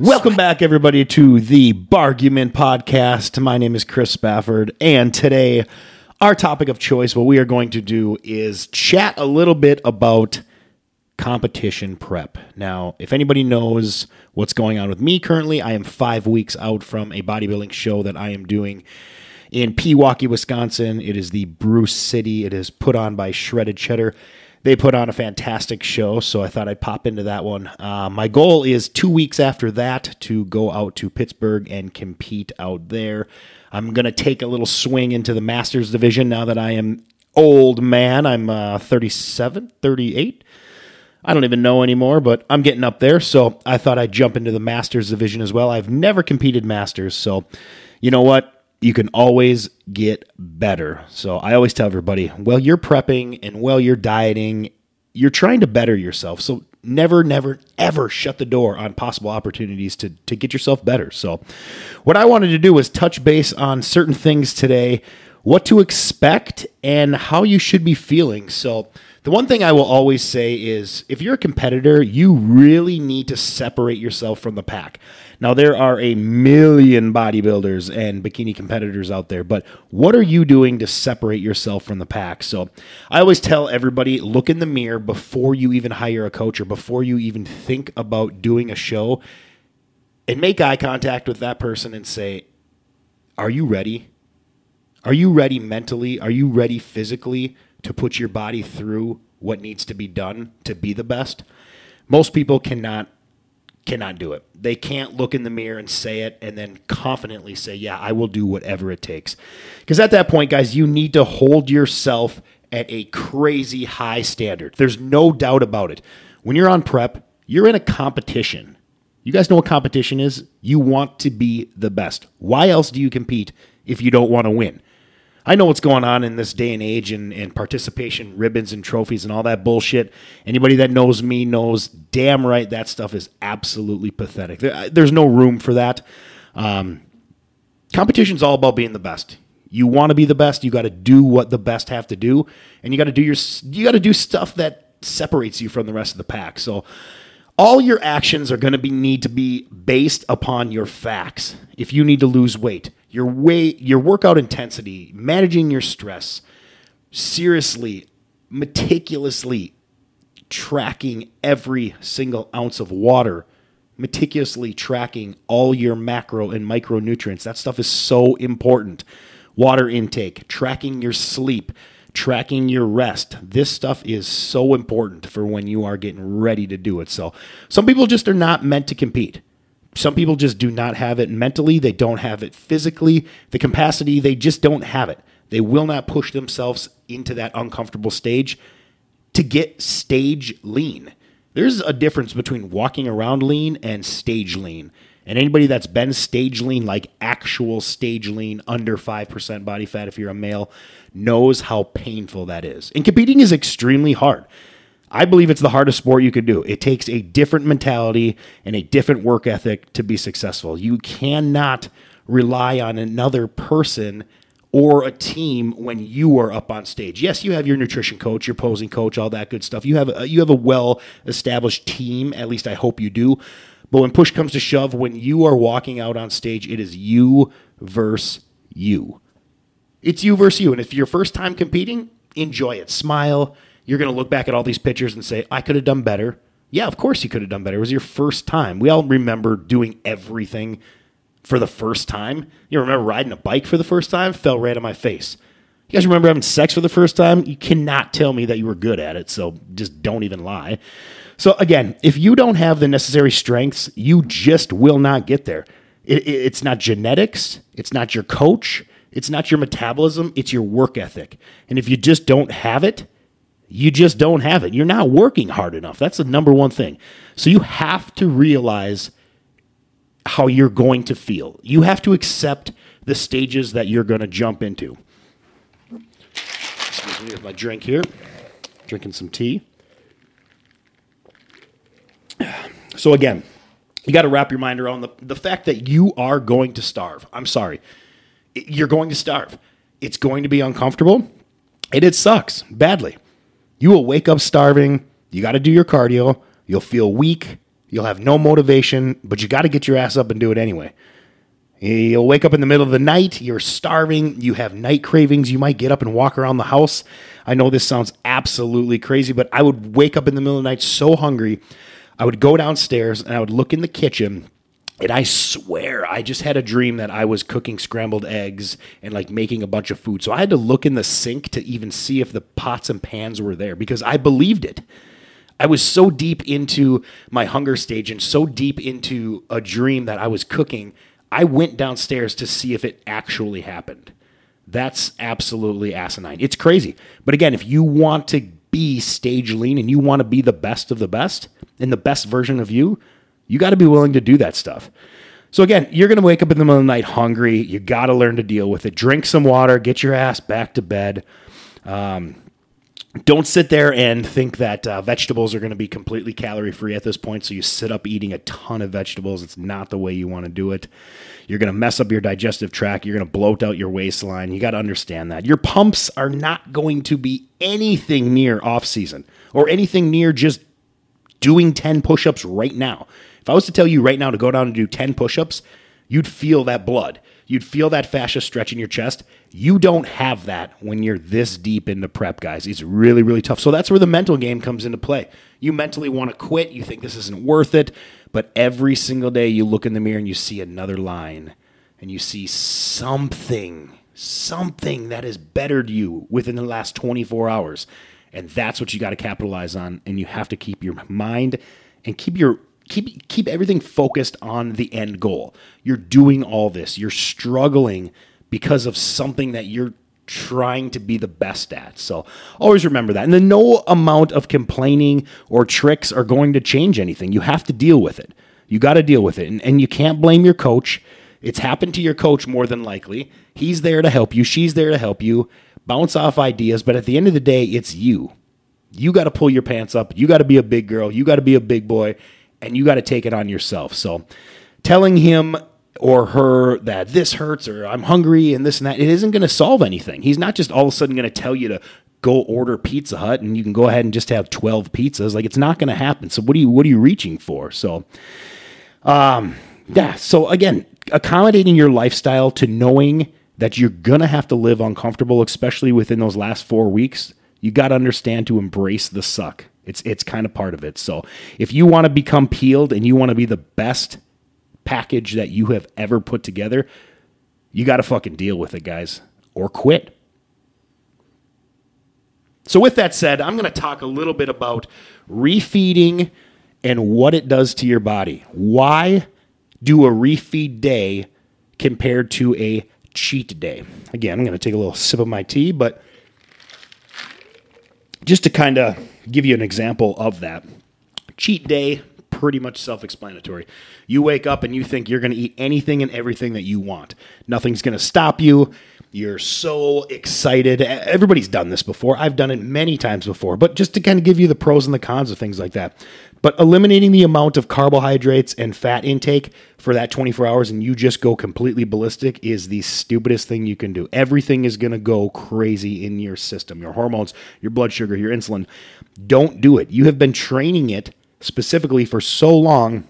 Welcome back, everybody, to the Bargument Podcast. My name is Chris Spafford, and today, our topic of choice, what we are going to do is chat a little bit about competition prep. Now, if anybody knows what's going on with me currently, I am five weeks out from a bodybuilding show that I am doing in Pewaukee, Wisconsin. It is the Brew City. It is put on by Shredded Cheddar they put on a fantastic show, so I thought I'd pop into that one. Uh, my goal is two weeks after that to go out to Pittsburgh and compete out there. I'm going to take a little swing into the Masters division now that I am old man. I'm uh, 37, 38. I don't even know anymore, but I'm getting up there. So I thought I'd jump into the Masters division as well. I've never competed Masters, so you know what? You can always get better. So I always tell everybody, well, you're prepping and while you're dieting, you're trying to better yourself. So never, never, ever shut the door on possible opportunities to, to get yourself better. So what I wanted to do was touch base on certain things today, what to expect and how you should be feeling. So the one thing I will always say is if you're a competitor, you really need to separate yourself from the pack. Now, there are a million bodybuilders and bikini competitors out there, but what are you doing to separate yourself from the pack? So, I always tell everybody look in the mirror before you even hire a coach or before you even think about doing a show and make eye contact with that person and say, Are you ready? Are you ready mentally? Are you ready physically to put your body through what needs to be done to be the best? Most people cannot cannot do it. They can't look in the mirror and say it and then confidently say, Yeah, I will do whatever it takes. Because at that point, guys, you need to hold yourself at a crazy high standard. There's no doubt about it. When you're on prep, you're in a competition. You guys know what competition is? You want to be the best. Why else do you compete if you don't want to win? I know what's going on in this day and age and, and participation ribbons and trophies and all that bullshit. Anybody that knows me knows damn right that stuff is absolutely pathetic. There, there's no room for that. Um, competition's all about being the best. You want to be the best, you got to do what the best have to do, and you got to do your you got to do stuff that separates you from the rest of the pack. So all your actions are going to be need to be based upon your facts. If you need to lose weight, your weight, your workout intensity, managing your stress, seriously, meticulously tracking every single ounce of water, meticulously tracking all your macro and micronutrients. That stuff is so important. Water intake, tracking your sleep, tracking your rest. This stuff is so important for when you are getting ready to do it. So, some people just are not meant to compete. Some people just do not have it mentally, they don't have it physically, the capacity, they just don't have it. They will not push themselves into that uncomfortable stage to get stage lean. There's a difference between walking around lean and stage lean. And anybody that's been stage lean, like actual stage lean, under 5% body fat, if you're a male, knows how painful that is. And competing is extremely hard. I believe it's the hardest sport you could do. It takes a different mentality and a different work ethic to be successful. You cannot rely on another person or a team when you are up on stage. Yes, you have your nutrition coach, your posing coach, all that good stuff. You have a, you have a well established team. At least I hope you do. But when push comes to shove, when you are walking out on stage, it is you versus you. It's you versus you. And if your first time competing, enjoy it. Smile. You're going to look back at all these pictures and say, I could have done better. Yeah, of course you could have done better. It was your first time. We all remember doing everything for the first time. You remember riding a bike for the first time? Fell right on my face. You guys remember having sex for the first time? You cannot tell me that you were good at it, so just don't even lie. So again, if you don't have the necessary strengths, you just will not get there. It, it, it's not genetics, it's not your coach, it's not your metabolism, it's your work ethic. And if you just don't have it, you just don't have it. You're not working hard enough. That's the number one thing. So you have to realize how you're going to feel. You have to accept the stages that you're going to jump into. Excuse me with my drink here. Drinking some tea. So again, you got to wrap your mind around the, the fact that you are going to starve. I'm sorry. You're going to starve. It's going to be uncomfortable, and it sucks badly. You will wake up starving. You got to do your cardio. You'll feel weak, You'll have no motivation, but you got to get your ass up and do it anyway. You'll wake up in the middle of the night, you're starving, you have night cravings, you might get up and walk around the house. I know this sounds absolutely crazy, but I would wake up in the middle of the night so hungry. I would go downstairs and I would look in the kitchen and I swear I just had a dream that I was cooking scrambled eggs and like making a bunch of food. So I had to look in the sink to even see if the pots and pans were there because I believed it. I was so deep into my hunger stage and so deep into a dream that I was cooking I went downstairs to see if it actually happened. That's absolutely asinine. It's crazy. But again, if you want to be stage lean and you want to be the best of the best and the best version of you, you got to be willing to do that stuff. So again, you're going to wake up in the middle of the night hungry. You got to learn to deal with it. Drink some water, get your ass back to bed. Um, don't sit there and think that uh, vegetables are going to be completely calorie free at this point. So you sit up eating a ton of vegetables. It's not the way you want to do it. You're going to mess up your digestive tract. You're going to bloat out your waistline. You got to understand that. Your pumps are not going to be anything near off season or anything near just doing 10 push ups right now. If I was to tell you right now to go down and do 10 push ups, you'd feel that blood. You'd feel that fascia stretch in your chest. You don't have that when you're this deep into prep, guys. It's really, really tough. So that's where the mental game comes into play. You mentally want to quit. You think this isn't worth it. But every single day you look in the mirror and you see another line and you see something, something that has bettered you within the last 24 hours. And that's what you got to capitalize on. And you have to keep your mind and keep your keep keep everything focused on the end goal. You're doing all this. You're struggling because of something that you're trying to be the best at. So always remember that. And then no amount of complaining or tricks are going to change anything. You have to deal with it. You got to deal with it. And, and you can't blame your coach. It's happened to your coach more than likely. He's there to help you. She's there to help you. Bounce off ideas. But at the end of the day, it's you. You got to pull your pants up. You got to be a big girl. You got to be a big boy and you got to take it on yourself. So telling him or her that this hurts or I'm hungry and this and that, it isn't going to solve anything. He's not just all of a sudden going to tell you to go order Pizza Hut and you can go ahead and just have 12 pizzas. Like it's not going to happen. So what are you what are you reaching for? So um yeah, so again, accommodating your lifestyle to knowing that you're going to have to live uncomfortable especially within those last 4 weeks. You got to understand to embrace the suck. It's it's kind of part of it. So if you want to become peeled and you want to be the best package that you have ever put together, you got to fucking deal with it, guys, or quit. So with that said, I'm going to talk a little bit about refeeding and what it does to your body. Why do a refeed day compared to a cheat day? Again, I'm going to take a little sip of my tea, but just to kind of give you an example of that. Cheat day, pretty much self explanatory. You wake up and you think you're going to eat anything and everything that you want. Nothing's going to stop you. You're so excited. Everybody's done this before. I've done it many times before, but just to kind of give you the pros and the cons of things like that. But eliminating the amount of carbohydrates and fat intake for that 24 hours and you just go completely ballistic is the stupidest thing you can do. Everything is going to go crazy in your system your hormones, your blood sugar, your insulin. Don't do it. You have been training it specifically for so long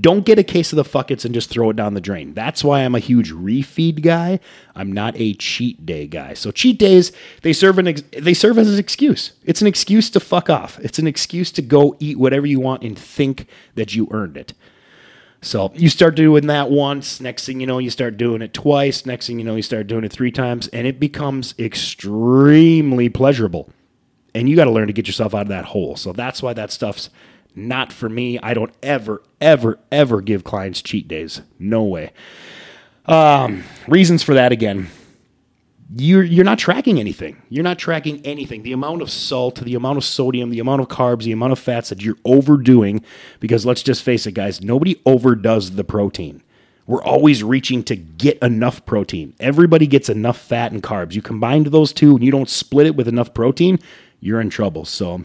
don't get a case of the fuckets and just throw it down the drain. That's why I'm a huge refeed guy. I'm not a cheat day guy. So cheat days they serve an ex- they serve as an excuse. It's an excuse to fuck off. It's an excuse to go eat whatever you want and think that you earned it. So you start doing that once. Next thing you know, you start doing it twice. Next thing you know, you start doing it three times, and it becomes extremely pleasurable. And you got to learn to get yourself out of that hole. So that's why that stuff's not for me. I don't ever, ever, ever give clients cheat days. No way. Um, reasons for that again. You're you're not tracking anything. You're not tracking anything. The amount of salt, the amount of sodium, the amount of carbs, the amount of fats that you're overdoing. Because let's just face it, guys. Nobody overdoes the protein. We're always reaching to get enough protein. Everybody gets enough fat and carbs. You combine those two and you don't split it with enough protein, you're in trouble. So,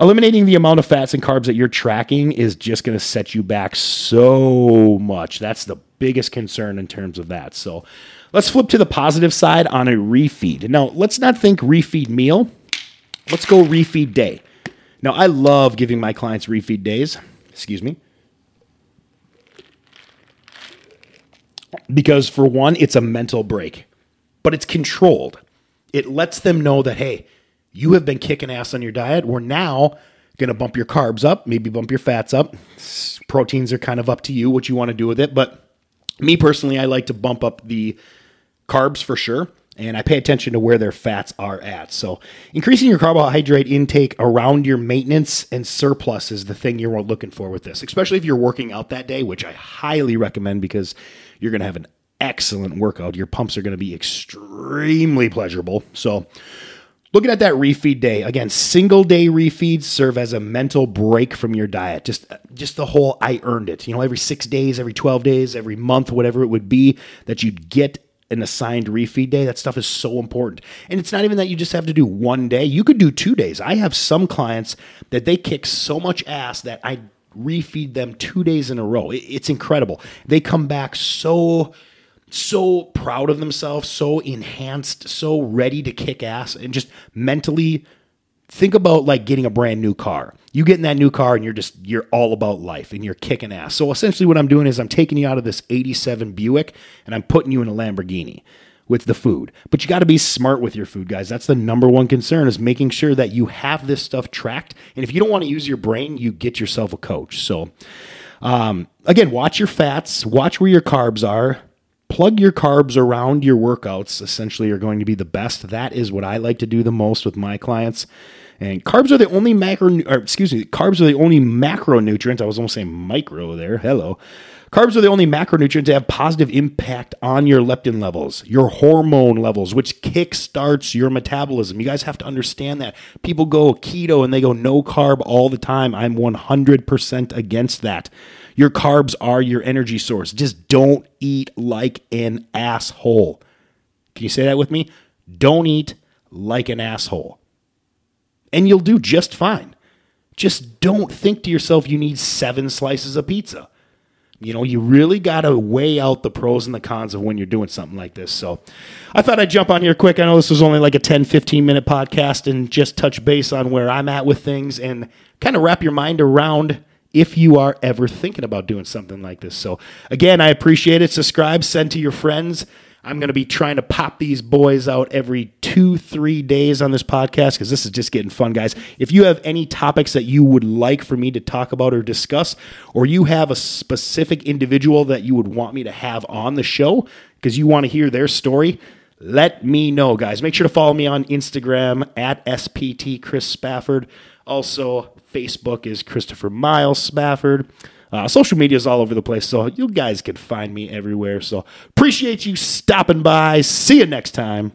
eliminating the amount of fats and carbs that you're tracking is just going to set you back so much. That's the biggest concern in terms of that. So, let's flip to the positive side on a refeed. Now, let's not think refeed meal, let's go refeed day. Now, I love giving my clients refeed days. Excuse me. Because, for one, it's a mental break, but it's controlled. It lets them know that, hey, you have been kicking ass on your diet. We're now going to bump your carbs up, maybe bump your fats up. Proteins are kind of up to you what you want to do with it. But me personally, I like to bump up the carbs for sure. And I pay attention to where their fats are at. So, increasing your carbohydrate intake around your maintenance and surplus is the thing you're looking for with this, especially if you're working out that day, which I highly recommend because you're going to have an excellent workout. Your pumps are going to be extremely pleasurable. So, looking at that refeed day. Again single day refeeds serve as a mental break from your diet. Just just the whole i earned it. You know every 6 days every 12 days every month whatever it would be that you'd get an assigned refeed day that stuff is so important. And it's not even that you just have to do one day. You could do two days. I have some clients that they kick so much ass that i refeed them two days in a row. It's incredible. They come back so so proud of themselves, so enhanced, so ready to kick ass, and just mentally think about like getting a brand new car. You get in that new car and you're just you're all about life and you're kicking ass. So essentially what I'm doing is I'm taking you out of this 87 Buick and I'm putting you in a Lamborghini with the food. But you got to be smart with your food, guys. That's the number one concern is making sure that you have this stuff tracked. And if you don't want to use your brain, you get yourself a coach. So um, again, watch your fats, watch where your carbs are plug your carbs around your workouts essentially are going to be the best. That is what I like to do the most with my clients. And carbs are the only macro, or excuse me, carbs are the only macronutrient. I was almost saying micro there. Hello. Carbs are the only macronutrient to have positive impact on your leptin levels, your hormone levels, which kickstarts your metabolism. You guys have to understand that. People go keto and they go no carb all the time. I'm 100% against that. Your carbs are your energy source. Just don't eat like an asshole. Can you say that with me? Don't eat like an asshole. And you'll do just fine. Just don't think to yourself you need seven slices of pizza. You know, you really got to weigh out the pros and the cons of when you're doing something like this. So I thought I'd jump on here quick. I know this was only like a 10, 15 minute podcast and just touch base on where I'm at with things and kind of wrap your mind around if you are ever thinking about doing something like this. So, again, I appreciate it. Subscribe, send to your friends. I'm going to be trying to pop these boys out every two, three days on this podcast because this is just getting fun, guys. If you have any topics that you would like for me to talk about or discuss, or you have a specific individual that you would want me to have on the show because you want to hear their story, let me know, guys. Make sure to follow me on Instagram at SPT Chris Spafford. Also, Facebook is Christopher Miles Spafford. Uh, social media is all over the place, so you guys can find me everywhere. So appreciate you stopping by. See you next time.